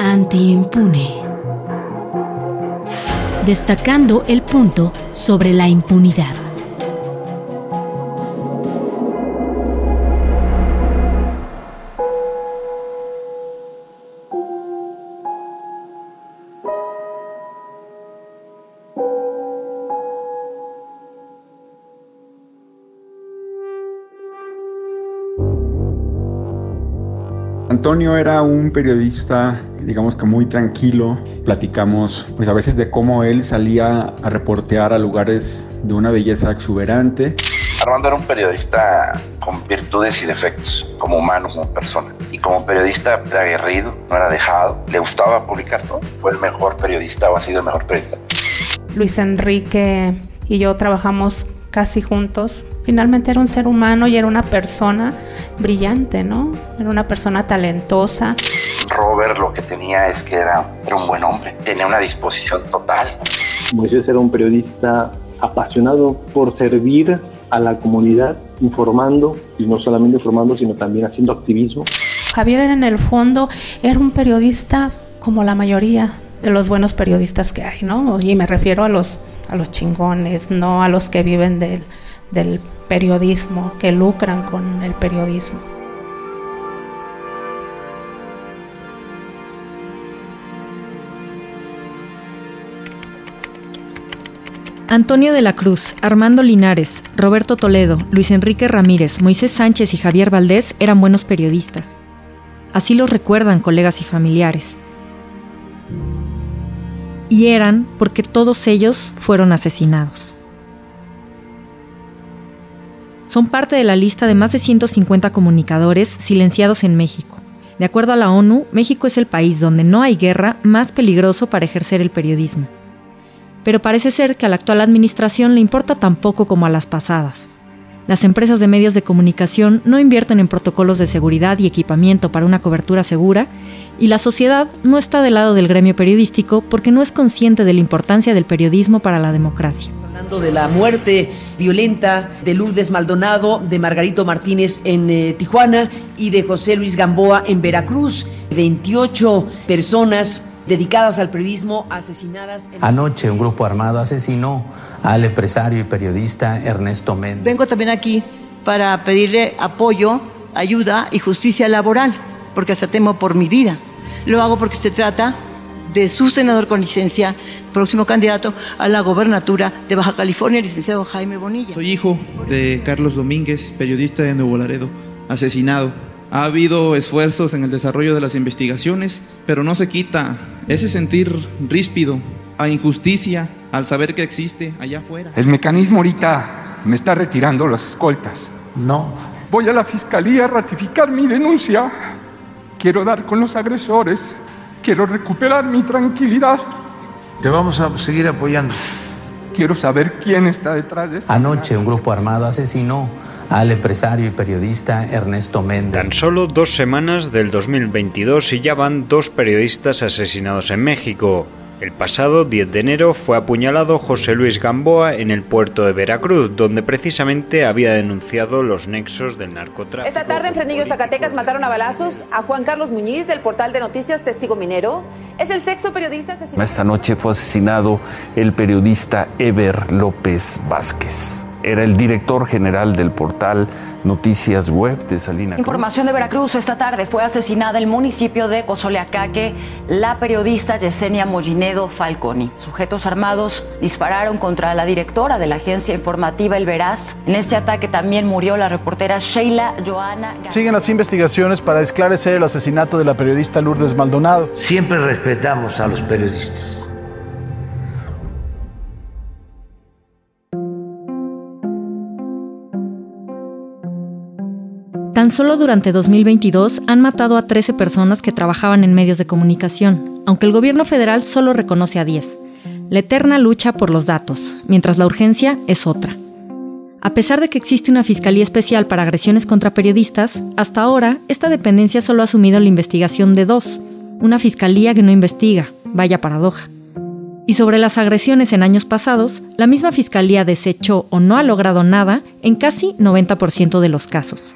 Anti-impune. Destacando el punto sobre la impunidad. Antonio era un periodista, digamos que muy tranquilo. Platicamos, pues a veces de cómo él salía a reportear a lugares de una belleza exuberante. Armando era un periodista con virtudes y defectos, como humano, como persona. Y como periodista era aguerrido, no era dejado, le gustaba publicar todo. Fue el mejor periodista o ha sido el mejor periodista. Luis Enrique y yo trabajamos casi juntos finalmente era un ser humano y era una persona brillante, ¿no? Era una persona talentosa. Robert lo que tenía es que era, era un buen hombre, tenía una disposición total. Moisés era un periodista apasionado por servir a la comunidad, informando, y no solamente informando, sino también haciendo activismo. Javier en el fondo era un periodista como la mayoría de los buenos periodistas que hay, ¿no? Y me refiero a los, a los chingones, no a los que viven del del periodismo, que lucran con el periodismo. Antonio de la Cruz, Armando Linares, Roberto Toledo, Luis Enrique Ramírez, Moisés Sánchez y Javier Valdés eran buenos periodistas. Así los recuerdan colegas y familiares. Y eran porque todos ellos fueron asesinados son parte de la lista de más de 150 comunicadores silenciados en México. De acuerdo a la ONU, México es el país donde no hay guerra más peligroso para ejercer el periodismo. Pero parece ser que a la actual administración le importa tan poco como a las pasadas. Las empresas de medios de comunicación no invierten en protocolos de seguridad y equipamiento para una cobertura segura, y la sociedad no está del lado del gremio periodístico porque no es consciente de la importancia del periodismo para la democracia. Hablando de la muerte violenta de Lourdes Maldonado, de Margarito Martínez en eh, Tijuana y de José Luis Gamboa en Veracruz. 28 personas dedicadas al periodismo asesinadas. Anoche un grupo armado asesinó al empresario y periodista Ernesto Méndez. Vengo también aquí para pedirle apoyo, ayuda y justicia laboral, porque hasta temo por mi vida. Lo hago porque se trata de su senador con licencia, próximo candidato a la gobernatura de Baja California, licenciado Jaime Bonilla. Soy hijo de Carlos Domínguez, periodista de Nuevo Laredo, asesinado. Ha habido esfuerzos en el desarrollo de las investigaciones, pero no se quita ese sentir ríspido a injusticia al saber que existe allá afuera. El mecanismo ahorita me está retirando las escoltas. No. Voy a la fiscalía a ratificar mi denuncia. Quiero dar con los agresores Quiero recuperar mi tranquilidad. Te vamos a seguir apoyando. Quiero saber quién está detrás de esto. Anoche un grupo armado asesinó al empresario y periodista Ernesto Méndez. Tan solo dos semanas del 2022 y ya van dos periodistas asesinados en México. El pasado 10 de enero fue apuñalado José Luis Gamboa en el puerto de Veracruz, donde precisamente había denunciado los nexos del narcotráfico. Esta tarde en Frenillo, Zacatecas, mataron a balazos a Juan Carlos Muñiz del portal de noticias Testigo Minero. Es el sexto periodista asesinado. Esta noche fue asesinado el periodista Eber López Vázquez era el director general del portal Noticias Web de Salina Información de Veracruz. Esta tarde fue asesinada en el municipio de Cozoleacaque la periodista Yesenia Mollinedo Falconi. Sujetos armados dispararon contra la directora de la agencia informativa El Veraz. En este ataque también murió la reportera Sheila Joana. Siguen las investigaciones para esclarecer el asesinato de la periodista Lourdes Maldonado. Siempre respetamos a los periodistas Tan solo durante 2022 han matado a 13 personas que trabajaban en medios de comunicación, aunque el gobierno federal solo reconoce a 10. La eterna lucha por los datos, mientras la urgencia es otra. A pesar de que existe una Fiscalía Especial para agresiones contra periodistas, hasta ahora esta dependencia solo ha asumido la investigación de dos, una Fiscalía que no investiga, vaya paradoja. Y sobre las agresiones en años pasados, la misma Fiscalía desechó o no ha logrado nada en casi 90% de los casos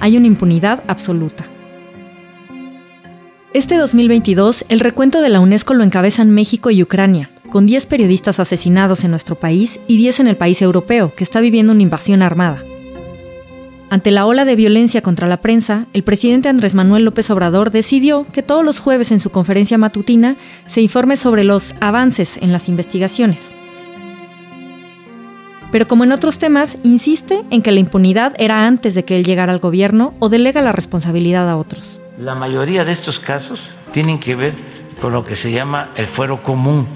hay una impunidad absoluta. Este 2022, el recuento de la UNESCO lo encabezan México y Ucrania, con 10 periodistas asesinados en nuestro país y 10 en el país europeo, que está viviendo una invasión armada. Ante la ola de violencia contra la prensa, el presidente Andrés Manuel López Obrador decidió que todos los jueves en su conferencia matutina se informe sobre los avances en las investigaciones. Pero como en otros temas, insiste en que la impunidad era antes de que él llegara al gobierno o delega la responsabilidad a otros. La mayoría de estos casos tienen que ver con lo que se llama el fuero común.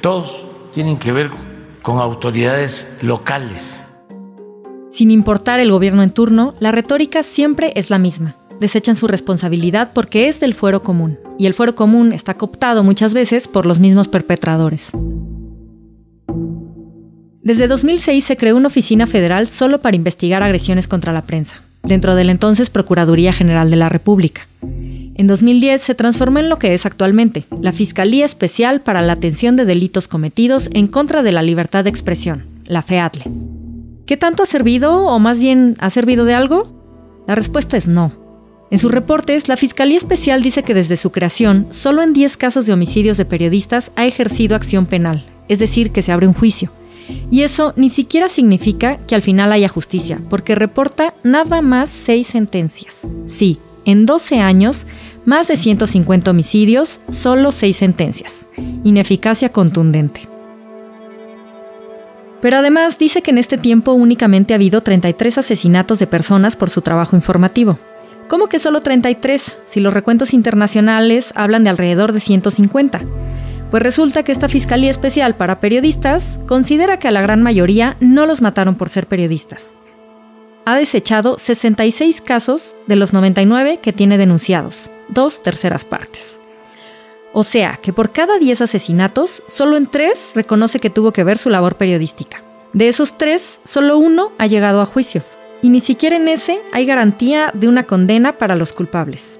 Todos tienen que ver con autoridades locales. Sin importar el gobierno en turno, la retórica siempre es la misma. Desechan su responsabilidad porque es del fuero común, y el fuero común está cooptado muchas veces por los mismos perpetradores. Desde 2006 se creó una oficina federal solo para investigar agresiones contra la prensa dentro de la entonces Procuraduría General de la República. En 2010 se transformó en lo que es actualmente, la Fiscalía Especial para la Atención de Delitos Cometidos en contra de la Libertad de Expresión, la FEADLE. ¿Qué tanto ha servido, o más bien, ha servido de algo? La respuesta es no. En sus reportes, la Fiscalía Especial dice que desde su creación, solo en 10 casos de homicidios de periodistas ha ejercido acción penal, es decir, que se abre un juicio. Y eso ni siquiera significa que al final haya justicia, porque reporta nada más seis sentencias. Sí, en 12 años, más de 150 homicidios, solo seis sentencias. Ineficacia contundente. Pero además dice que en este tiempo únicamente ha habido 33 asesinatos de personas por su trabajo informativo. ¿Cómo que solo 33 si los recuentos internacionales hablan de alrededor de 150? Pues resulta que esta Fiscalía Especial para Periodistas considera que a la gran mayoría no los mataron por ser periodistas. Ha desechado 66 casos de los 99 que tiene denunciados, dos terceras partes. O sea, que por cada 10 asesinatos, solo en 3 reconoce que tuvo que ver su labor periodística. De esos 3, solo uno ha llegado a juicio. Y ni siquiera en ese hay garantía de una condena para los culpables.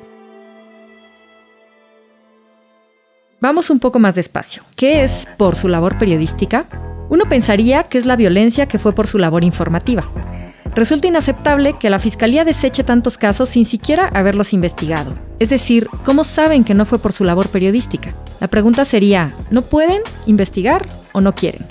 Vamos un poco más despacio. ¿Qué es por su labor periodística? Uno pensaría que es la violencia que fue por su labor informativa. Resulta inaceptable que la Fiscalía deseche tantos casos sin siquiera haberlos investigado. Es decir, ¿cómo saben que no fue por su labor periodística? La pregunta sería, ¿no pueden investigar o no quieren?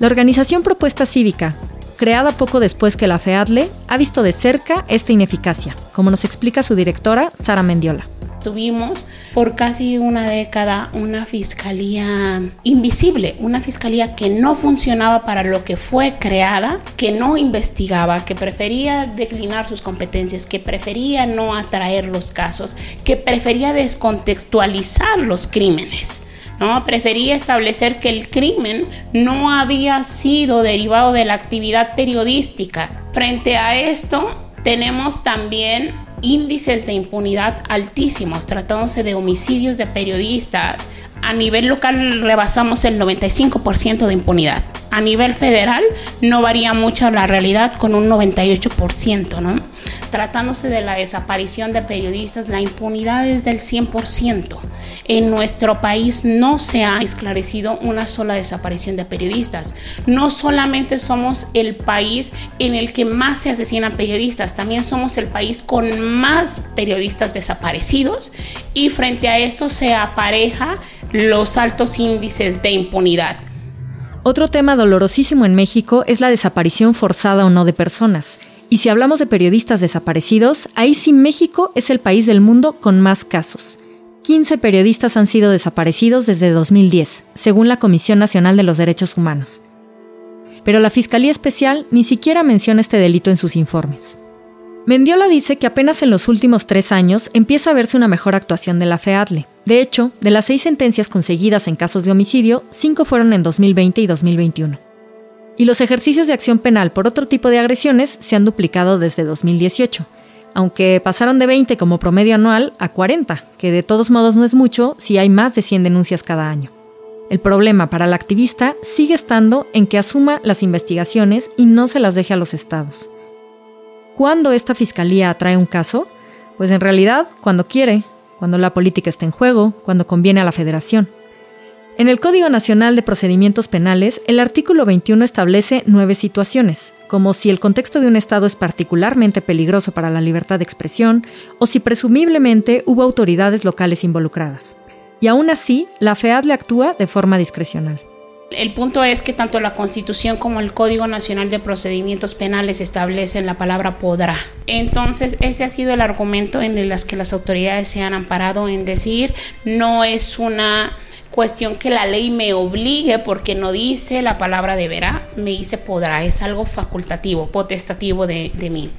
La organización Propuesta Cívica, creada poco después que la FEADLE, ha visto de cerca esta ineficacia, como nos explica su directora, Sara Mendiola. Tuvimos por casi una década una fiscalía invisible, una fiscalía que no funcionaba para lo que fue creada, que no investigaba, que prefería declinar sus competencias, que prefería no atraer los casos, que prefería descontextualizar los crímenes. ¿no? Prefería establecer que el crimen no había sido derivado de la actividad periodística. Frente a esto, tenemos también índices de impunidad altísimos, tratándose de homicidios de periodistas. A nivel local rebasamos el 95% de impunidad. A nivel federal no varía mucho la realidad con un 98%, ¿no? Tratándose de la desaparición de periodistas, la impunidad es del 100%. En nuestro país no se ha esclarecido una sola desaparición de periodistas. No solamente somos el país en el que más se asesinan periodistas, también somos el país con más periodistas desaparecidos y frente a esto se apareja los altos índices de impunidad. Otro tema dolorosísimo en México es la desaparición forzada o no de personas. Y si hablamos de periodistas desaparecidos, ahí sí México es el país del mundo con más casos. 15 periodistas han sido desaparecidos desde 2010, según la Comisión Nacional de los Derechos Humanos. Pero la Fiscalía Especial ni siquiera menciona este delito en sus informes. Mendiola dice que apenas en los últimos tres años empieza a verse una mejor actuación de la FEADLE. De hecho, de las seis sentencias conseguidas en casos de homicidio, cinco fueron en 2020 y 2021. Y los ejercicios de acción penal por otro tipo de agresiones se han duplicado desde 2018, aunque pasaron de 20 como promedio anual a 40, que de todos modos no es mucho si hay más de 100 denuncias cada año. El problema para la activista sigue estando en que asuma las investigaciones y no se las deje a los estados. ¿Cuándo esta fiscalía atrae un caso? Pues en realidad, cuando quiere, cuando la política está en juego, cuando conviene a la federación. En el Código Nacional de Procedimientos Penales, el artículo 21 establece nueve situaciones, como si el contexto de un Estado es particularmente peligroso para la libertad de expresión o si presumiblemente hubo autoridades locales involucradas. Y aún así, la FEAD le actúa de forma discrecional. El punto es que tanto la Constitución como el Código Nacional de Procedimientos Penales establecen la palabra podrá. Entonces, ese ha sido el argumento en el que las autoridades se han amparado en decir no es una cuestión que la ley me obligue porque no dice la palabra deberá, me dice podrá, es algo facultativo, potestativo de, de mí.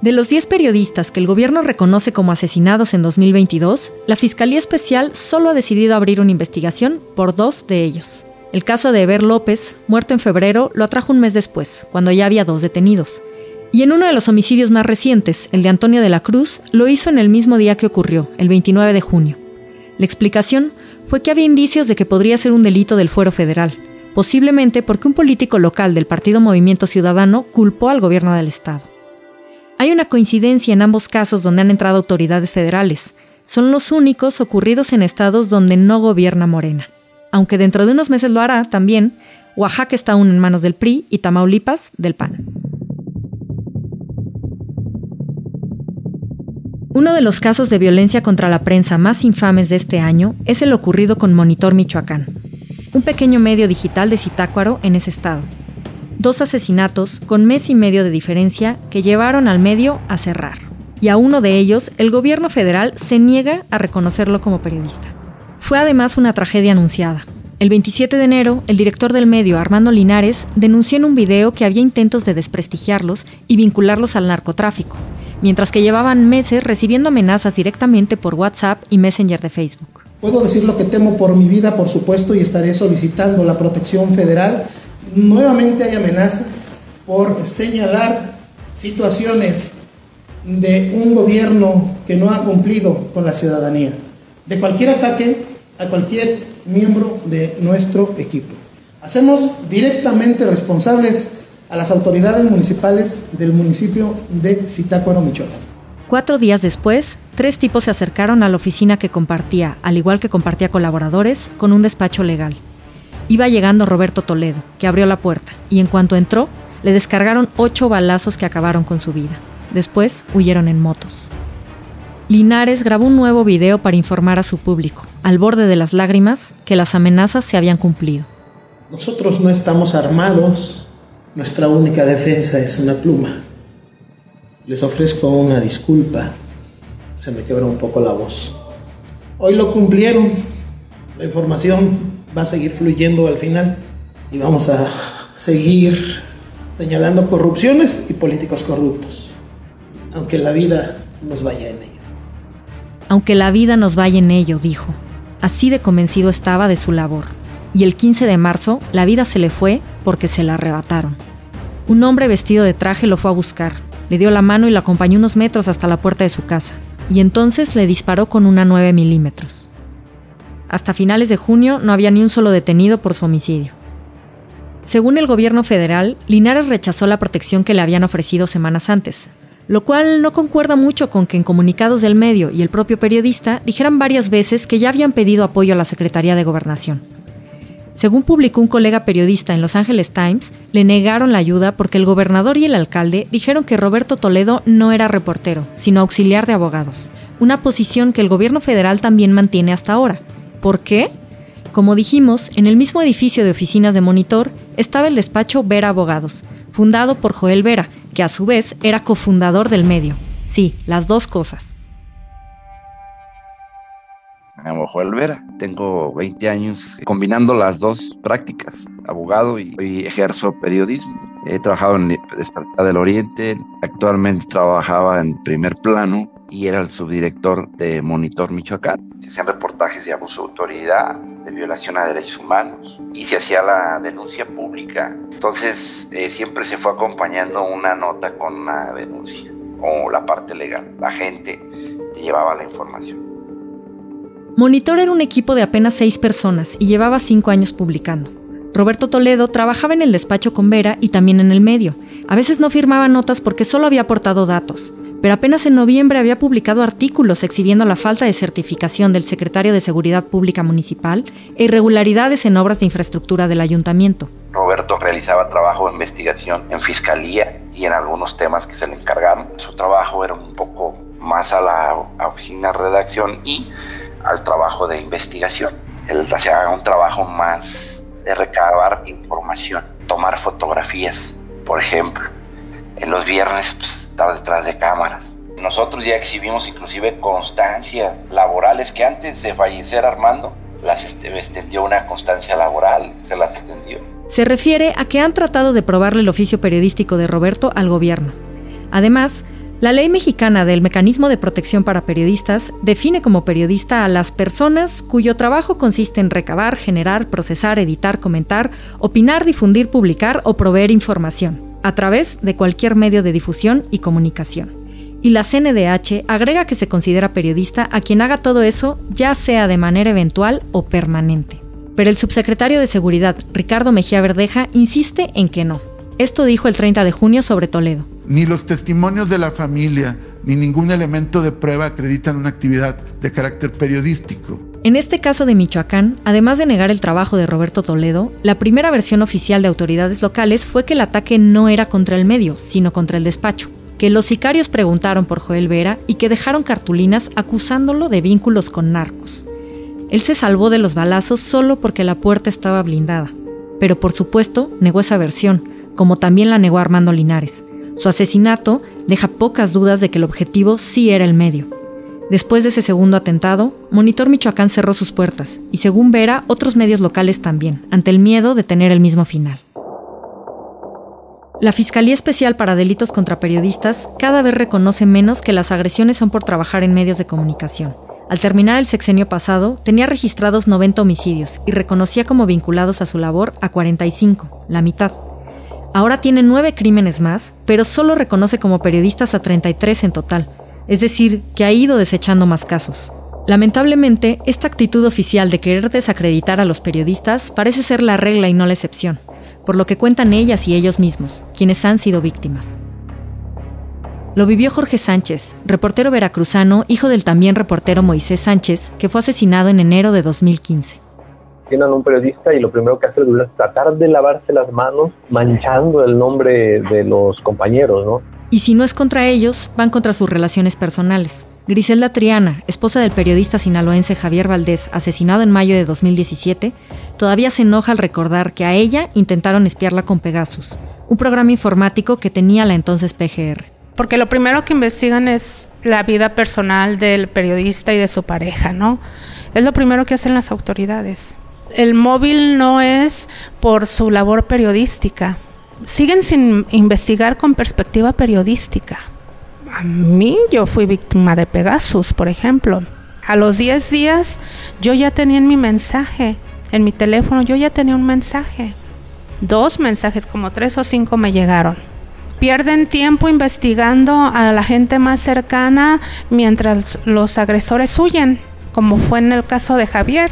De los 10 periodistas que el gobierno reconoce como asesinados en 2022, la Fiscalía Especial solo ha decidido abrir una investigación por dos de ellos. El caso de Eber López, muerto en febrero, lo atrajo un mes después, cuando ya había dos detenidos. Y en uno de los homicidios más recientes, el de Antonio de la Cruz, lo hizo en el mismo día que ocurrió, el 29 de junio. La explicación fue que había indicios de que podría ser un delito del fuero federal, posiblemente porque un político local del Partido Movimiento Ciudadano culpó al gobierno del Estado. Hay una coincidencia en ambos casos donde han entrado autoridades federales. Son los únicos ocurridos en estados donde no gobierna Morena aunque dentro de unos meses lo hará también, Oaxaca está aún en manos del PRI y Tamaulipas del PAN. Uno de los casos de violencia contra la prensa más infames de este año es el ocurrido con Monitor Michoacán, un pequeño medio digital de Citácuaro en ese estado. Dos asesinatos con mes y medio de diferencia que llevaron al medio a cerrar. Y a uno de ellos, el gobierno federal se niega a reconocerlo como periodista. Fue además una tragedia anunciada. El 27 de enero, el director del medio, Armando Linares, denunció en un video que había intentos de desprestigiarlos y vincularlos al narcotráfico, mientras que llevaban meses recibiendo amenazas directamente por WhatsApp y Messenger de Facebook. Puedo decir lo que temo por mi vida, por supuesto, y estaré solicitando la protección federal. Nuevamente hay amenazas por señalar situaciones de un gobierno que no ha cumplido con la ciudadanía. De cualquier ataque a cualquier miembro de nuestro equipo. Hacemos directamente responsables a las autoridades municipales del municipio de Zitácuaro, Michoacán. Cuatro días después, tres tipos se acercaron a la oficina que compartía, al igual que compartía colaboradores, con un despacho legal. Iba llegando Roberto Toledo, que abrió la puerta, y en cuanto entró, le descargaron ocho balazos que acabaron con su vida. Después huyeron en motos. Linares grabó un nuevo video para informar a su público, al borde de las lágrimas, que las amenazas se habían cumplido. Nosotros no estamos armados, nuestra única defensa es una pluma. Les ofrezco una disculpa, se me quebra un poco la voz. Hoy lo cumplieron, la información va a seguir fluyendo al final y vamos a seguir señalando corrupciones y políticos corruptos, aunque la vida nos vaya en aunque la vida nos vaya en ello, dijo. Así de convencido estaba de su labor. Y el 15 de marzo, la vida se le fue porque se la arrebataron. Un hombre vestido de traje lo fue a buscar, le dio la mano y lo acompañó unos metros hasta la puerta de su casa, y entonces le disparó con una 9 milímetros. Hasta finales de junio no había ni un solo detenido por su homicidio. Según el gobierno federal, Linares rechazó la protección que le habían ofrecido semanas antes, lo cual no concuerda mucho con que en comunicados del medio y el propio periodista dijeran varias veces que ya habían pedido apoyo a la Secretaría de Gobernación. Según publicó un colega periodista en Los Angeles Times, le negaron la ayuda porque el gobernador y el alcalde dijeron que Roberto Toledo no era reportero, sino auxiliar de abogados, una posición que el gobierno federal también mantiene hasta ahora. ¿Por qué? Como dijimos, en el mismo edificio de oficinas de monitor estaba el despacho Vera Abogados, fundado por Joel Vera, que a su vez era cofundador del medio. Sí, las dos cosas. Me llamo Joel Vera, tengo 20 años combinando las dos prácticas, abogado y, ejerzo periodismo. He trabajado en Despertar del Oriente, actualmente trabajaba en primer plano y era el subdirector de Monitor Michoacán. Se hacían reportajes de abuso de autoridad, de violación a derechos humanos y se hacía la denuncia pública. Entonces eh, siempre se fue acompañando una nota con una denuncia o la parte legal. La gente te llevaba la información. Monitor era un equipo de apenas seis personas y llevaba cinco años publicando. Roberto Toledo trabajaba en el despacho con Vera y también en el medio. A veces no firmaba notas porque solo había aportado datos, pero apenas en noviembre había publicado artículos exhibiendo la falta de certificación del secretario de Seguridad Pública Municipal e irregularidades en obras de infraestructura del ayuntamiento. Roberto realizaba trabajo de investigación en fiscalía y en algunos temas que se le encargaron. Su trabajo era un poco más a la oficina redacción y al trabajo de investigación. Él hacía un trabajo más de recabar información, tomar fotografías, por ejemplo. En los viernes pues, detrás de cámaras. Nosotros ya exhibimos inclusive constancias laborales que antes de fallecer Armando las extendió una constancia laboral, se las extendió. Se refiere a que han tratado de probarle el oficio periodístico de Roberto al gobierno. Además, la ley mexicana del Mecanismo de Protección para Periodistas define como periodista a las personas cuyo trabajo consiste en recabar, generar, procesar, editar, comentar, opinar, difundir, publicar o proveer información, a través de cualquier medio de difusión y comunicación y la CNDH agrega que se considera periodista a quien haga todo eso, ya sea de manera eventual o permanente. Pero el subsecretario de Seguridad, Ricardo Mejía Verdeja, insiste en que no. Esto dijo el 30 de junio sobre Toledo. Ni los testimonios de la familia, ni ningún elemento de prueba acreditan una actividad de carácter periodístico. En este caso de Michoacán, además de negar el trabajo de Roberto Toledo, la primera versión oficial de autoridades locales fue que el ataque no era contra el medio, sino contra el despacho que los sicarios preguntaron por Joel Vera y que dejaron cartulinas acusándolo de vínculos con narcos. Él se salvó de los balazos solo porque la puerta estaba blindada, pero por supuesto negó esa versión, como también la negó Armando Linares. Su asesinato deja pocas dudas de que el objetivo sí era el medio. Después de ese segundo atentado, Monitor Michoacán cerró sus puertas, y según Vera, otros medios locales también, ante el miedo de tener el mismo final. La Fiscalía Especial para Delitos contra Periodistas cada vez reconoce menos que las agresiones son por trabajar en medios de comunicación. Al terminar el sexenio pasado, tenía registrados 90 homicidios y reconocía como vinculados a su labor a 45, la mitad. Ahora tiene nueve crímenes más, pero solo reconoce como periodistas a 33 en total, es decir, que ha ido desechando más casos. Lamentablemente, esta actitud oficial de querer desacreditar a los periodistas parece ser la regla y no la excepción por lo que cuentan ellas y ellos mismos, quienes han sido víctimas. Lo vivió Jorge Sánchez, reportero veracruzano, hijo del también reportero Moisés Sánchez, que fue asesinado en enero de 2015. Tienen un periodista y lo primero que hace es tratar de lavarse las manos manchando el nombre de los compañeros, ¿no? Y si no es contra ellos, van contra sus relaciones personales. Griselda Triana, esposa del periodista sinaloense Javier Valdés, asesinado en mayo de 2017, todavía se enoja al recordar que a ella intentaron espiarla con Pegasus, un programa informático que tenía la entonces PGR. Porque lo primero que investigan es la vida personal del periodista y de su pareja, ¿no? Es lo primero que hacen las autoridades. El móvil no es por su labor periodística. Siguen sin investigar con perspectiva periodística a mí yo fui víctima de Pegasus, por ejemplo. A los 10 días yo ya tenía en mi mensaje, en mi teléfono, yo ya tenía un mensaje. Dos mensajes, como tres o cinco me llegaron. Pierden tiempo investigando a la gente más cercana mientras los agresores huyen, como fue en el caso de Javier.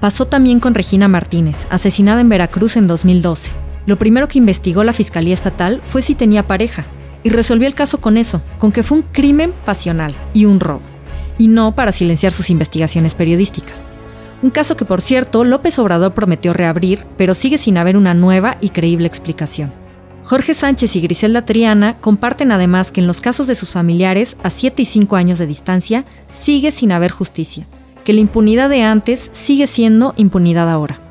Pasó también con Regina Martínez, asesinada en Veracruz en 2012. Lo primero que investigó la Fiscalía Estatal fue si tenía pareja, y resolvió el caso con eso, con que fue un crimen pasional y un robo, y no para silenciar sus investigaciones periodísticas. Un caso que, por cierto, López Obrador prometió reabrir, pero sigue sin haber una nueva y creíble explicación. Jorge Sánchez y Griselda Triana comparten además que en los casos de sus familiares, a 7 y 5 años de distancia, sigue sin haber justicia, que la impunidad de antes sigue siendo impunidad ahora.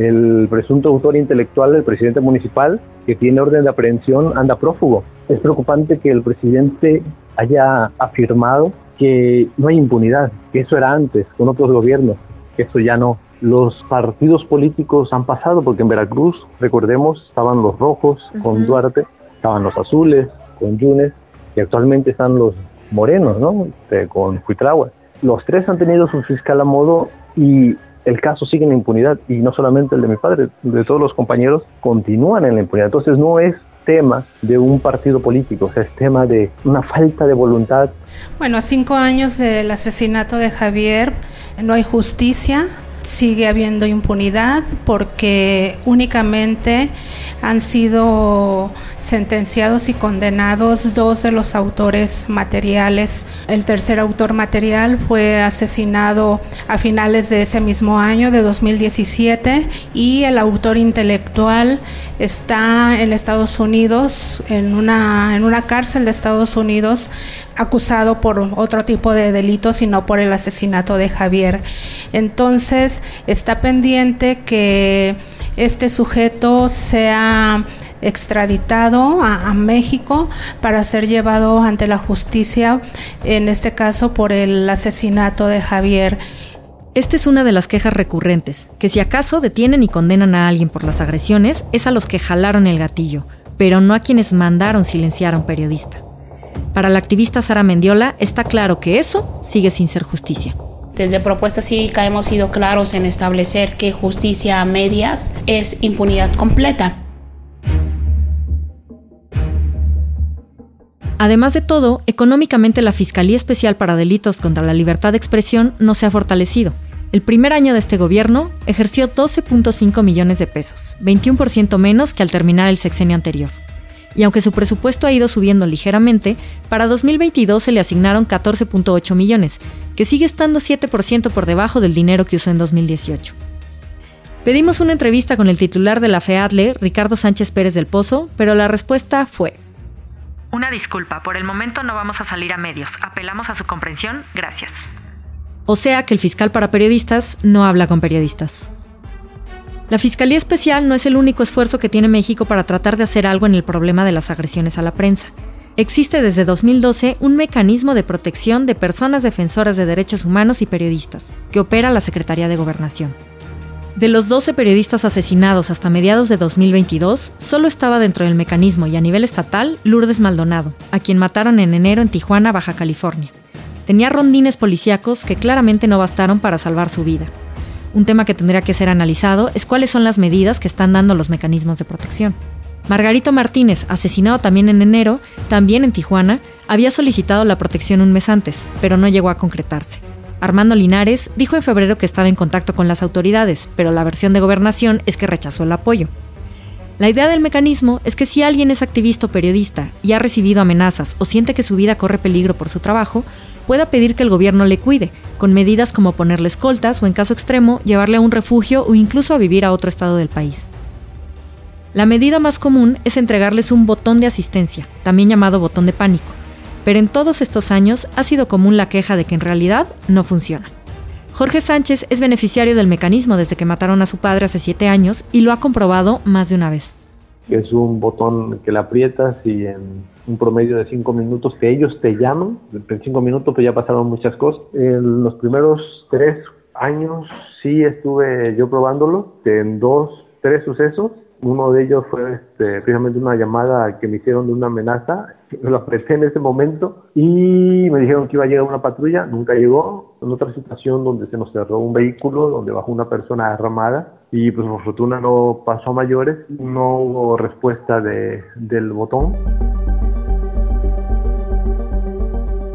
El presunto autor intelectual del presidente municipal, que tiene orden de aprehensión, anda prófugo es preocupante que el presidente haya afirmado que no hay impunidad, que eso era antes, con otros gobiernos, que eso ya no. Los partidos políticos han pasado, porque en Veracruz, recordemos, estaban los rojos con Duarte, estaban los azules con Yunes, y actualmente están los morenos, ¿no? Este, con Huitrahua. Los tres han tenido su fiscal a modo y el caso sigue en la impunidad, y no solamente el de mi padre, de todos los compañeros continúan en la impunidad. Entonces no es tema de un partido político, es tema de una falta de voluntad. Bueno, a cinco años del asesinato de Javier no hay justicia, sigue habiendo impunidad porque únicamente han sido sentenciados y condenados dos de los autores materiales. El tercer autor material fue asesinado a finales de ese mismo año, de 2017, y el autor intelectual está en Estados Unidos, en una, en una cárcel de Estados Unidos, acusado por otro tipo de delitos, sino por el asesinato de Javier. Entonces, está pendiente que este sujeto sea extraditado a, México para ser llevado ante la justicia, en este caso por el asesinato de Javier. Esta es una de las quejas recurrentes, que si acaso detienen y condenan a alguien por las agresiones, es a los que jalaron el gatillo, pero no a quienes mandaron silenciar a un periodista. Para la activista Sara Mendiola está claro que eso sigue sin ser justicia. Desde Propuesta Cívica hemos sido claros en establecer que justicia a medias es impunidad completa. Además de todo, económicamente la Fiscalía Especial para Delitos contra la Libertad de Expresión no se ha fortalecido. El primer año de este gobierno ejerció 12.5 millones de pesos, 21% menos que al terminar el sexenio anterior. Y aunque su presupuesto ha ido subiendo ligeramente, para 2022 se le asignaron 14.8 millones, que sigue estando 7% por debajo del dinero que usó en 2018. Pedimos una entrevista con el titular de la FEADLE, Ricardo Sánchez Pérez del Pozo, pero la respuesta fue una disculpa, por el momento no vamos a salir a medios. Apelamos a su comprensión, gracias. O sea que el fiscal para periodistas no habla con periodistas. La Fiscalía Especial no es el único esfuerzo que tiene México para tratar de hacer algo en el problema de las agresiones a la prensa. Existe desde 2012 un mecanismo de protección de personas defensoras de derechos humanos y periodistas, que opera la Secretaría de Gobernación. De los 12 periodistas asesinados hasta mediados de 2022, solo estaba dentro del mecanismo y a nivel estatal Lourdes Maldonado, a quien mataron en enero en Tijuana, Baja California. Tenía rondines policíacos que claramente no bastaron para salvar su vida. Un tema que tendría que ser analizado es cuáles son las medidas que están dando los mecanismos de protección. Margarito Martínez, asesinado también en enero, también en Tijuana, había solicitado la protección un mes antes, pero no llegó a concretarse. Armando Linares dijo en febrero que estaba en contacto con las autoridades, pero la versión de gobernación es que rechazó el apoyo. La idea del mecanismo es que si alguien es activista o periodista y ha recibido amenazas o siente que su vida corre peligro por su trabajo, pueda pedir que el gobierno le cuide, con medidas como ponerle escoltas o en caso extremo llevarle a un refugio o incluso a vivir a otro estado del país. La medida más común es entregarles un botón de asistencia, también llamado botón de pánico, pero en todos estos años ha sido común la queja de que en realidad no funciona. Jorge Sánchez es beneficiario del mecanismo desde que mataron a su padre hace siete años y lo ha comprobado más de una vez. Es un botón que le aprietas y en un promedio de cinco minutos que ellos te llaman, en cinco minutos pues ya pasaron muchas cosas. En los primeros tres años sí estuve yo probándolo, en dos, tres sucesos uno de ellos fue este, precisamente una llamada que me hicieron de una amenaza. Lo apreté en ese momento y me dijeron que iba a llegar una patrulla. Nunca llegó. En otra situación donde se nos cerró un vehículo, donde bajó una persona armada y pues por fortuna no pasó a mayores. No hubo respuesta de, del botón.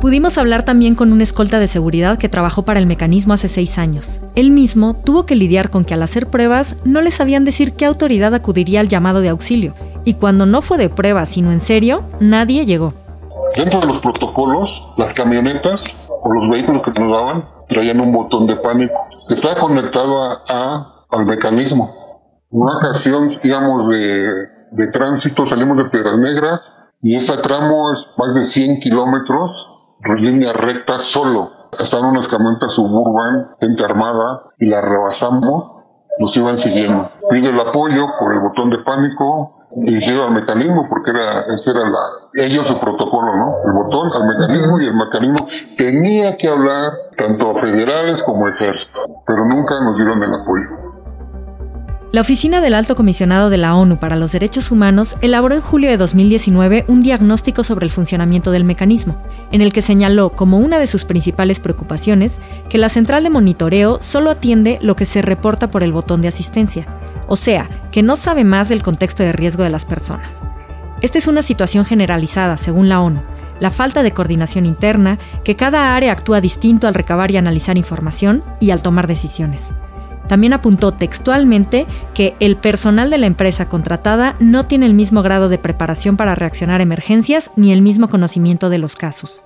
Pudimos hablar también con un escolta de seguridad que trabajó para el mecanismo hace seis años. Él mismo tuvo que lidiar con que al hacer pruebas no le sabían decir qué autoridad acudiría al llamado de auxilio, y cuando no fue de prueba sino en serio, nadie llegó. Dentro de los protocolos, las camionetas o los vehículos que nos daban traían un botón de pánico estaba conectado a, al mecanismo. Una ocasión, digamos, de, de tránsito salimos de Piedras Negras y ese tramo es más de 100 kilómetros línea recta solo. Estaban unas camionetas suburban, gente armada, y la rebasamos, nos iban siguiendo. Pide el apoyo por el botón de pánico dirigido al mecanismo, porque era, ese era la, ellos su protocolo, ¿no? El botón al mecanismo y el mecanismo tenía que hablar tanto a federales como a ejército, pero nunca nos dieron el apoyo. La Oficina del Alto Comisionado de la ONU para los Derechos Humanos elaboró en julio de 2019 un diagnóstico sobre el funcionamiento del mecanismo, en el que señaló como una de sus principales preocupaciones que la central de monitoreo solo atiende lo que se reporta por el botón de asistencia, o sea, que no sabe más del contexto de riesgo de las personas. Esta es una situación generalizada, según la ONU, la falta de coordinación interna, que cada área actúa distinto al recabar y analizar información y al tomar decisiones. También apuntó textualmente que el personal de la empresa contratada no tiene el mismo grado de preparación para reaccionar a emergencias ni el mismo conocimiento de los casos.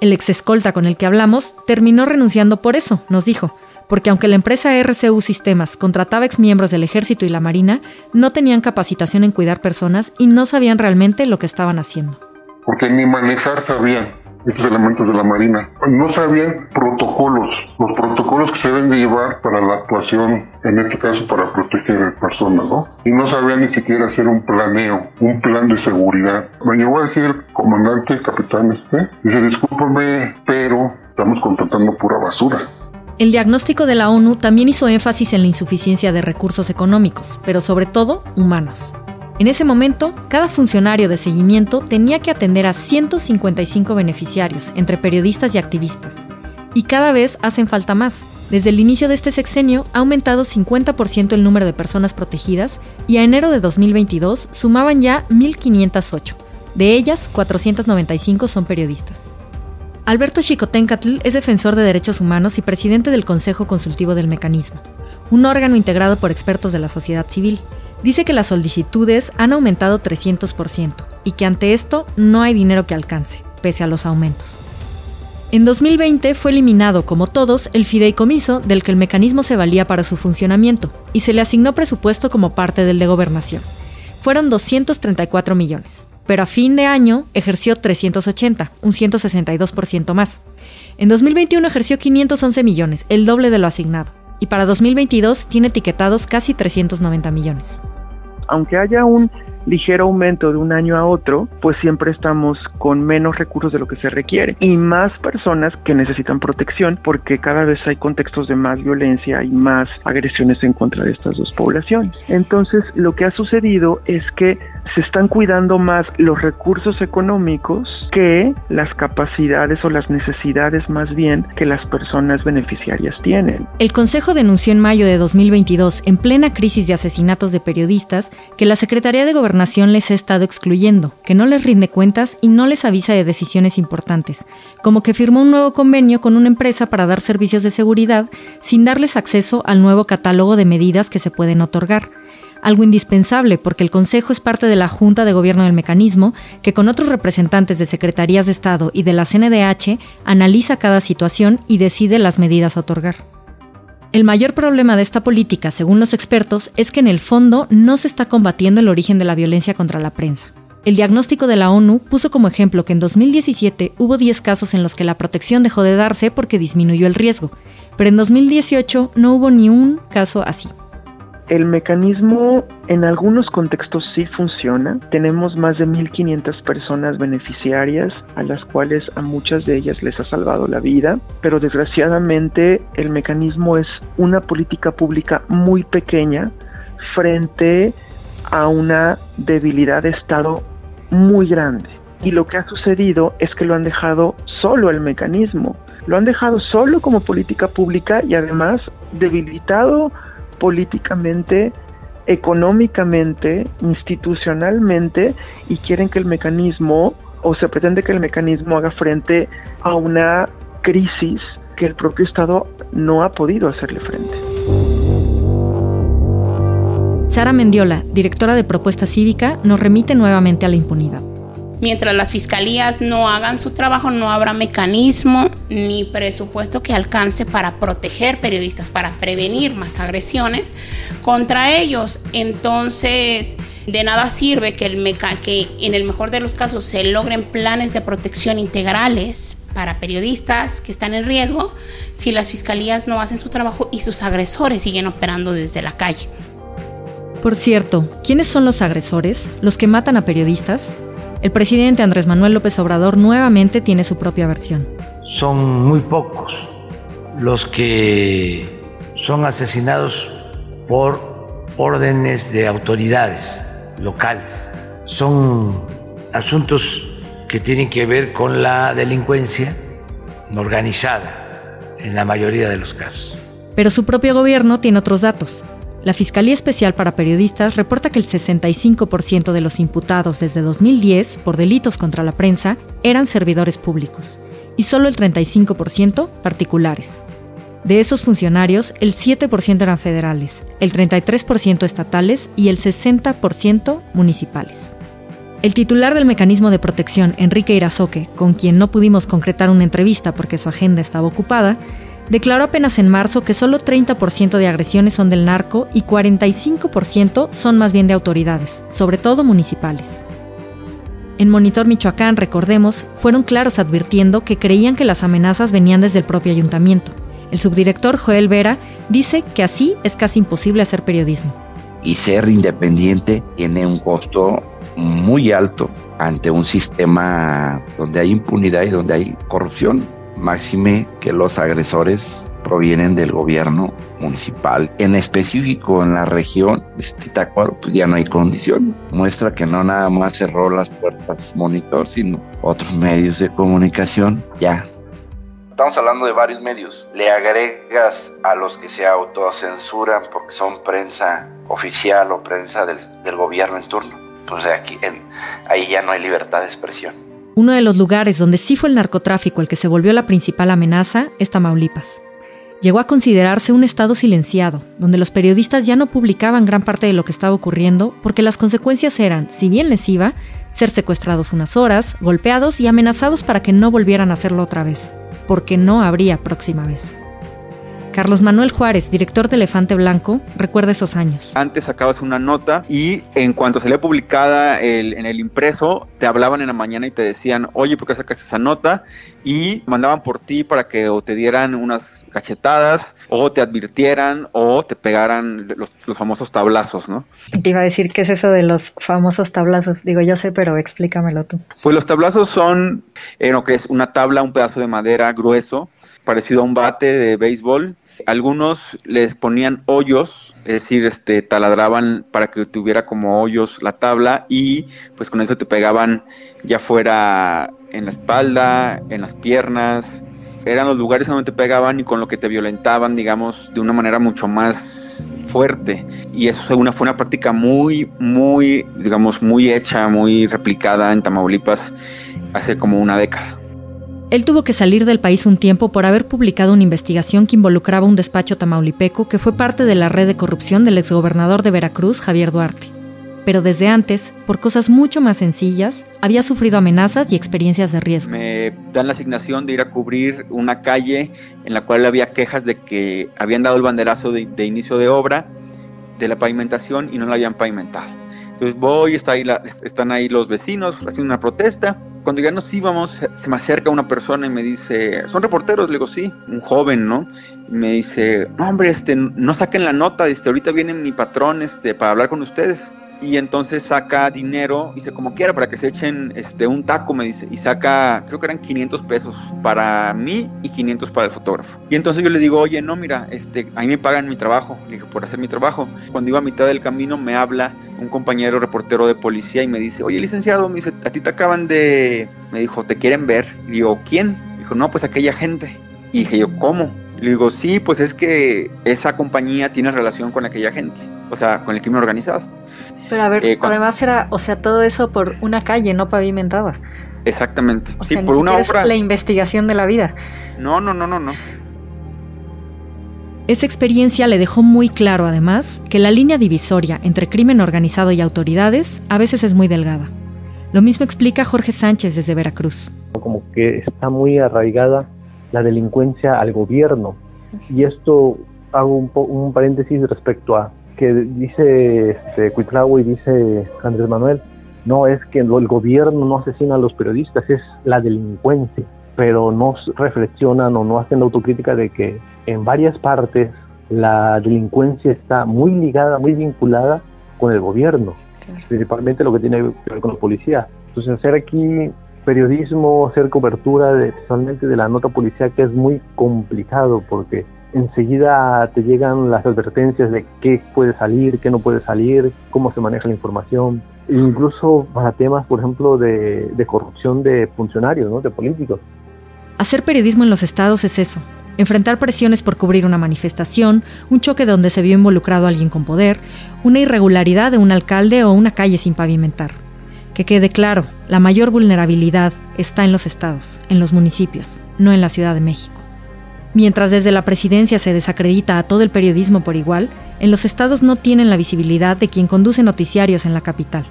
El ex escolta con el que hablamos terminó renunciando por eso, nos dijo, porque aunque la empresa RCU Sistemas contrataba exmiembros del ejército y la marina, no tenían capacitación en cuidar personas y no sabían realmente lo que estaban haciendo. Porque ni manejar sabían estos elementos de la Marina. No sabían protocolos, los protocolos que se deben de llevar para la actuación, en este caso para proteger personas, ¿no? Y no sabían ni siquiera hacer un planeo, un plan de seguridad. Me llegó a decir el comandante, el capitán este, dice, discúlpame, pero estamos contratando pura basura. El diagnóstico de la ONU también hizo énfasis en la insuficiencia de recursos económicos, pero sobre todo humanos. En ese momento, cada funcionario de seguimiento tenía que atender a 155 beneficiarios, entre periodistas y activistas. Y cada vez hacen falta más. Desde el inicio de este sexenio ha aumentado 50% el número de personas protegidas y a enero de 2022 sumaban ya 1.508. De ellas, 495 son periodistas. Alberto Chicotencatl es defensor de derechos humanos y presidente del Consejo Consultivo del Mecanismo, un órgano integrado por expertos de la sociedad civil dice que las solicitudes han aumentado 300% y que ante esto no hay dinero que alcance, pese a los aumentos. En 2020 fue eliminado, como todos, el fideicomiso del que el mecanismo se valía para su funcionamiento y se le asignó presupuesto como parte del de gobernación. Fueron 234 millones, pero a fin de año ejerció 380, un 162% más. En 2021 ejerció 511 millones, el doble de lo asignado, y para 2022 tiene etiquetados casi 390 millones aunque haya un ligero aumento de un año a otro, pues siempre estamos con menos recursos de lo que se requiere y más personas que necesitan protección porque cada vez hay contextos de más violencia y más agresiones en contra de estas dos poblaciones. Entonces, lo que ha sucedido es que se están cuidando más los recursos económicos que las capacidades o las necesidades más bien que las personas beneficiarias tienen. El Consejo denunció en mayo de 2022, en plena crisis de asesinatos de periodistas, que la Secretaría de Gobernación les ha estado excluyendo, que no les rinde cuentas y no les avisa de decisiones importantes, como que firmó un nuevo convenio con una empresa para dar servicios de seguridad sin darles acceso al nuevo catálogo de medidas que se pueden otorgar algo indispensable porque el Consejo es parte de la Junta de Gobierno del Mecanismo, que con otros representantes de Secretarías de Estado y de la CNDH analiza cada situación y decide las medidas a otorgar. El mayor problema de esta política, según los expertos, es que en el fondo no se está combatiendo el origen de la violencia contra la prensa. El diagnóstico de la ONU puso como ejemplo que en 2017 hubo 10 casos en los que la protección dejó de darse porque disminuyó el riesgo, pero en 2018 no hubo ni un caso así. El mecanismo en algunos contextos sí funciona. Tenemos más de 1.500 personas beneficiarias a las cuales a muchas de ellas les ha salvado la vida, pero desgraciadamente el mecanismo es una política pública muy pequeña frente a una debilidad de Estado muy grande. Y lo que ha sucedido es que lo han dejado solo el mecanismo. Lo han dejado solo como política pública y además debilitado políticamente, económicamente, institucionalmente y quieren que el mecanismo o se pretende que el mecanismo haga frente a una crisis que el propio Estado no ha podido hacerle frente. Sara Mendiola, directora de Propuesta Cívica, nos remite nuevamente a la impunidad. Mientras las fiscalías no hagan su trabajo, no habrá mecanismo ni presupuesto que alcance para proteger periodistas, para prevenir más agresiones contra ellos. Entonces, de nada sirve que, en el mejor de los casos se logren planes de protección integrales para periodistas que están en riesgo si las fiscalías no hacen su trabajo y sus agresores siguen operando desde la calle. Por cierto, ¿quiénes son los agresores? ¿Los que matan a periodistas? El presidente Andrés Manuel López Obrador nuevamente tiene su propia versión. Son muy pocos los que son asesinados por órdenes de autoridades locales. Son asuntos que tienen que ver con la delincuencia organizada en la mayoría de los casos. Pero su propio gobierno tiene otros datos. La Fiscalía Especial para Periodistas reporta que el 65% de los imputados desde 2010 por delitos contra la prensa eran servidores públicos y solo el 35% particulares. De esos funcionarios, el 7% eran federales, el 33% estatales y el 60% municipales. El titular del mecanismo de protección, Enrique Irazoque, con quien no pudimos concretar una entrevista porque su agenda estaba ocupada, declaró apenas en marzo que solo 30% de agresiones son del narco y 45% son más bien de autoridades, sobre todo municipales. En Monitor Michoacán, recordemos, fueron claros advirtiendo que creían que las amenazas venían desde el propio ayuntamiento. El subdirector Joel Vera dice que así es casi imposible hacer periodismo. Y ser independiente tiene un costo muy alto ante un sistema donde hay impunidad y donde hay corrupción máxime que los agresores provienen del gobierno municipal. En específico en la región de pues ya no hay condiciones. Muestra que no nada más cerró las puertas monitor, sino otros medios de comunicación ya. Estamos hablando de varios medios. Le agregas a los que se autocensuran porque son prensa oficial o prensa del, del gobierno en turno. Pues aquí, en, ahí ya no hay libertad de expresión. Uno de los lugares donde sí fue el narcotráfico el que se volvió la principal amenaza es Tamaulipas. Llegó a considerarse un estado silenciado, donde los periodistas ya no publicaban gran parte de lo que estaba ocurriendo porque las consecuencias eran, si bien les iba, ser secuestrados unas horas, golpeados y amenazados para que no volvieran a hacerlo otra vez, porque no habría próxima vez. Carlos Manuel Juárez, director de Elefante Blanco, recuerda esos años. Antes sacabas una nota y en cuanto salía publicada en el impreso, te hablaban en la mañana y te decían, oye, ¿por qué sacas esa nota? Y mandaban por ti para que o te dieran unas cachetadas, o te advirtieran, o te pegaran los, famosos tablazos, ¿no? Te iba a decir, ¿qué es eso de los famosos tablazos? Digo, yo sé, pero explícamelo tú. Pues los tablazos son, en lo que es una tabla, un pedazo de madera grueso, parecido a un bate de béisbol, algunos les ponían hoyos, es decir, este, taladraban para que tuviera como hoyos la tabla y pues con eso te pegaban ya fuera en la espalda, en las piernas, eran los lugares donde te pegaban y con lo que te violentaban, digamos, de una manera mucho más fuerte. Y eso una, fue una práctica muy, muy, digamos, muy hecha, muy replicada en Tamaulipas hace como una década. Él tuvo que salir del país un tiempo por haber publicado una investigación que involucraba un despacho tamaulipeco que fue parte de la red de corrupción del exgobernador de Veracruz, Javier Duarte. Pero desde antes, por cosas mucho más sencillas, había sufrido amenazas y experiencias de riesgo. Me dan la asignación de ir a cubrir una calle en la cual había quejas de que habían dado el banderazo de, inicio de obra de la pavimentación y no la habían pavimentado. Entonces voy, está ahí están ahí los vecinos haciendo una protesta cuando ya nos íbamos, se me acerca una persona y me dice, ¿son reporteros? Le digo, sí, un joven, ¿no? Y me dice, no, hombre, este, no saquen la nota, este, ahorita viene mi patrón, este, para hablar con ustedes y entonces saca dinero, dice como quiera, para que se echen este, un taco, me dice, y saca, creo que eran 500 pesos para mí y 500 para el fotógrafo. Y entonces yo le digo, oye, no, mira, este, a mí me pagan mi trabajo, le dije, por hacer mi trabajo. Cuando iba a mitad del camino me habla un compañero reportero de policía y me dice, oye, licenciado, me dice, a ti te acaban de, me dijo, te quieren ver. Y digo, ¿quién? Dijo, no, pues aquella gente. Y dije yo, ¿cómo? Le digo, sí, pues es que esa compañía tiene relación con aquella gente, o sea, con el crimen organizado. Pero a ver, eh, además era, o sea, todo eso por una calle no pavimentada. Exactamente. O sea, por una obra. Es la investigación de la vida. No, no, no, no, no. Esa experiencia le dejó muy claro, además, que la línea divisoria entre crimen organizado y autoridades a veces es muy delgada. Lo mismo explica Jorge Sánchez desde Veracruz. Como que está muy arraigada la delincuencia al gobierno. Y esto hago un, un paréntesis respecto a que dice este, y dice Andrés Manuel, no es que el gobierno no asesina a los periodistas, es la delincuencia, pero no reflexionan o no hacen la autocrítica de que en varias partes la delincuencia está muy ligada, muy vinculada con el gobierno, principalmente lo que tiene que ver con la policía. Entonces hacer aquí periodismo, hacer cobertura de, especialmente de la nota policial que es muy complicado porque enseguida te llegan las advertencias de qué puede salir, qué no puede salir, cómo se maneja la información, incluso para temas, por ejemplo, de, corrupción de funcionarios, ¿no? de políticos. Hacer periodismo en los estados es eso, enfrentar presiones por cubrir una manifestación, un choque donde se vio involucrado alguien con poder, una irregularidad de un alcalde o una calle sin pavimentar. Que quede claro, la mayor vulnerabilidad está en los estados, en los municipios, no en la Ciudad de México. Mientras desde la presidencia se desacredita a todo el periodismo por igual, en los estados no tienen la visibilidad de quien conduce noticiarios en la capital.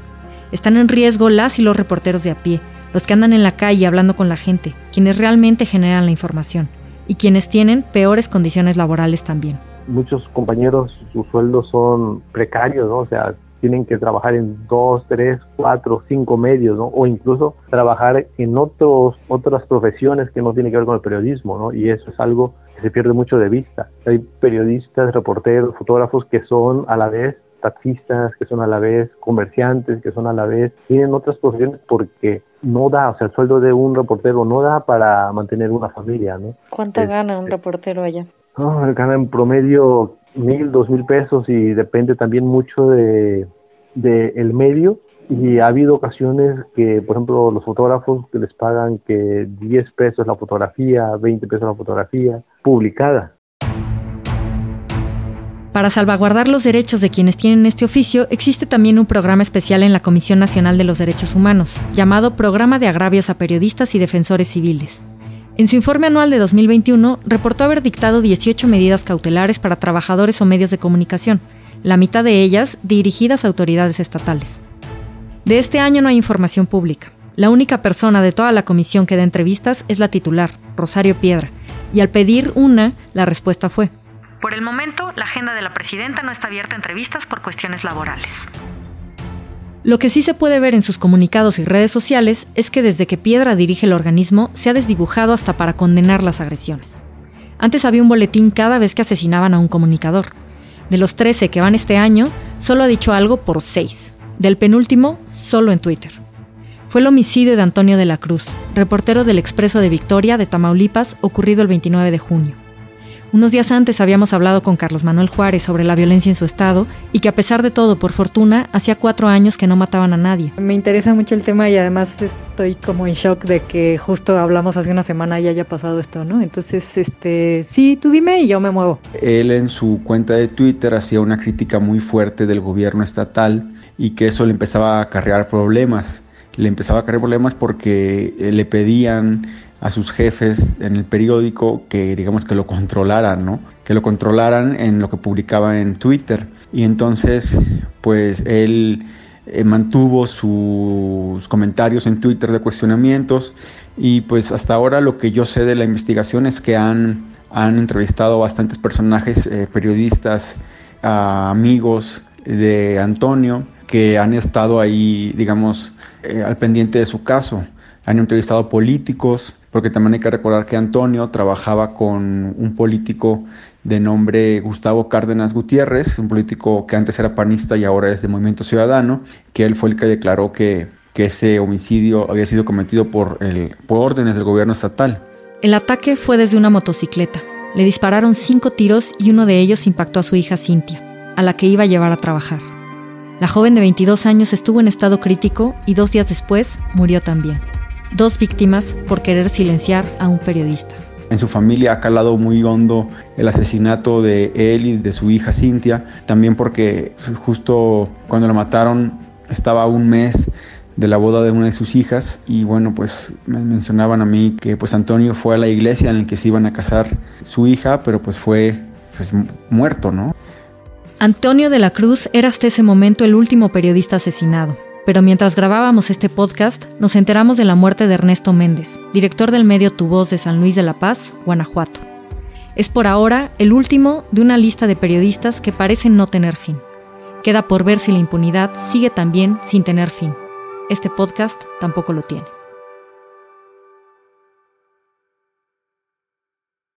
Están en riesgo las y los reporteros de a pie, los que andan en la calle hablando con la gente, quienes realmente generan la información, y quienes tienen peores condiciones laborales también. Muchos compañeros, sus sueldos son precarios, ¿no? O sea, tienen que trabajar en dos, tres, cuatro, cinco medios, ¿no? O incluso trabajar en otros, otras profesiones que no tienen que ver con el periodismo, ¿no? Y eso es algo que se pierde mucho de vista. Hay periodistas, reporteros, fotógrafos que son a la vez taxistas, que son a la vez comerciantes, que son a la vez, tienen otras profesiones porque no da, o sea, el sueldo de un reportero no da para mantener una familia, ¿no? ¿Cuánto gana un reportero allá? Gana en promedio mil, dos mil pesos y depende también mucho de, de el medio y ha habido ocasiones que, por ejemplo, los fotógrafos que les pagan que 10 pesos la fotografía, 20 pesos la fotografía publicada. Para salvaguardar los derechos de quienes tienen este oficio, existe también un programa especial en la Comisión Nacional de los Derechos Humanos, llamado Programa de Agravios a Periodistas y Defensores Civiles. En su informe anual de 2021, reportó haber dictado 18 medidas cautelares para trabajadores o medios de comunicación, la mitad de ellas dirigidas a autoridades estatales. De este año no hay información pública. La única persona de toda la comisión que da entrevistas es la titular, Rosario Piedra, y al pedir una, la respuesta fue, por el momento, la agenda de la presidenta no está abierta a entrevistas por cuestiones laborales. Lo que sí se puede ver en sus comunicados y redes sociales es que desde que Piedra dirige el organismo se ha desdibujado hasta para condenar las agresiones. Antes había un boletín cada vez que asesinaban a un comunicador. De los 13 que van este año, solo ha dicho algo por 6. Del penúltimo, solo en Twitter. Fue el homicidio de Antonio de la Cruz, reportero del Expreso de Victoria de Tamaulipas, ocurrido el 29 de junio. Unos días antes habíamos hablado con Carlos Manuel Juárez sobre la violencia en su estado y que a pesar de todo, por fortuna, hacía cuatro años que no mataban a nadie. Me interesa mucho el tema y además estoy como en shock de que justo hablamos hace una semana y haya pasado esto, ¿no? Entonces, este, sí, tú dime y yo me muevo. Él en su cuenta de Twitter hacía una crítica muy fuerte del gobierno estatal y que eso le empezaba a acarrear problemas. Le empezaba a acarrear problemas porque le pedían a sus jefes en el periódico que digamos que lo controlaran, ¿no? Que lo controlaran en lo que publicaba en Twitter. Y entonces, pues él eh, mantuvo sus comentarios en Twitter de cuestionamientos y pues hasta ahora lo que yo sé de la investigación es que han, han entrevistado bastantes personajes, eh, periodistas, amigos de Antonio, que han estado ahí, digamos, eh, al pendiente de su caso. Han entrevistado políticos, porque también hay que recordar que Antonio trabajaba con un político de nombre Gustavo Cárdenas Gutiérrez, un político que antes era panista y ahora es de Movimiento Ciudadano, que él fue el que declaró que, que ese homicidio había sido cometido por, el, por órdenes del gobierno estatal. El ataque fue desde una motocicleta. Le dispararon cinco tiros y uno de ellos impactó a su hija Cintia, a la que iba a llevar a trabajar. La joven de 22 años estuvo en estado crítico y dos días después murió también dos víctimas por querer silenciar a un periodista. En su familia ha calado muy hondo el asesinato de él y de su hija Cintia, también porque justo cuando la mataron estaba un mes de la boda de una de sus hijas y bueno pues me mencionaban a mí que pues Antonio fue a la iglesia en la que se iban a casar su hija pero pues fue pues, muerto, ¿no? Antonio de la Cruz era hasta ese momento el último periodista asesinado pero mientras grabábamos este podcast, nos enteramos de la muerte de Ernesto Méndez, director del medio Tu Voz de San Luis de la Paz, Guanajuato. Es por ahora el último de una lista de periodistas que parecen no tener fin. Queda por ver si la impunidad sigue también sin tener fin. Este podcast tampoco lo tiene.